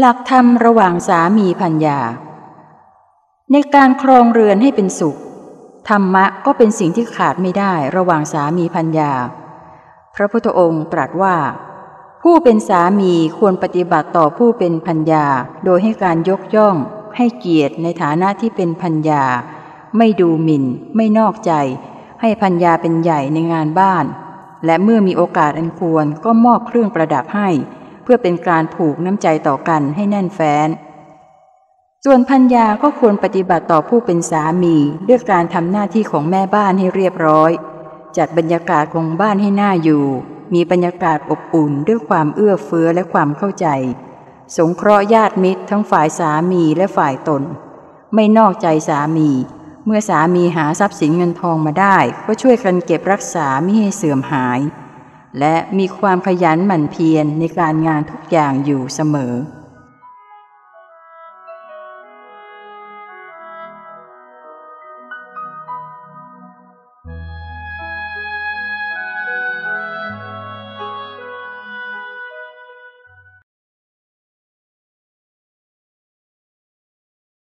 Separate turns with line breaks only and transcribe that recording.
หลักธรรมระหว่างสามีพัญญา ในการครองเรือนให้เป็นสุข ธรรมะก็เป็นสิ่งที่ขาดไม่ได้ระหว่างสามีพัญญา พระพุทธองค์ตรัสว่า ผู้เป็นสามีควรปฏิบัติต่อผู้เป็นพัญญาโดยให้การยกย่อง ให้เกียรติในฐานะที่เป็นพัญญา ไม่ดูหมิ่น ไม่นอกใจ ให้พัญญาเป็นใหญ่ในงานบ้าน และเมื่อมีโอกาสอันควรก็มอบเครื่องประดับให้ เพื่อเป็นการผูกน้ำใจต่อกันให้แน่นแฟ้น ส่วนพัญญาก็ควรปฏิบัติต่อผู้เป็นสามีด้วยการทำหน้าที่ของแม่บ้านให้เรียบร้อย จัดบรรยากาศของบ้านให้น่าอยู่ มีบรรยากาศอบอุ่นด้วยความเอื้อเฟื้อและความเข้าใจ สงเคราะห์ญาติมิตรทั้งฝ่ายสามีและฝ่ายตน ไม่นอกใจสามี เมื่อสามีหาทรัพย์สินเงินทองมาได้ ก็ช่วยกันเก็บรักษาไม่ให้เสื่อมหาย และมีความขยันหมั่นเพียรในการงานทุกอย่างอยู่เสมอ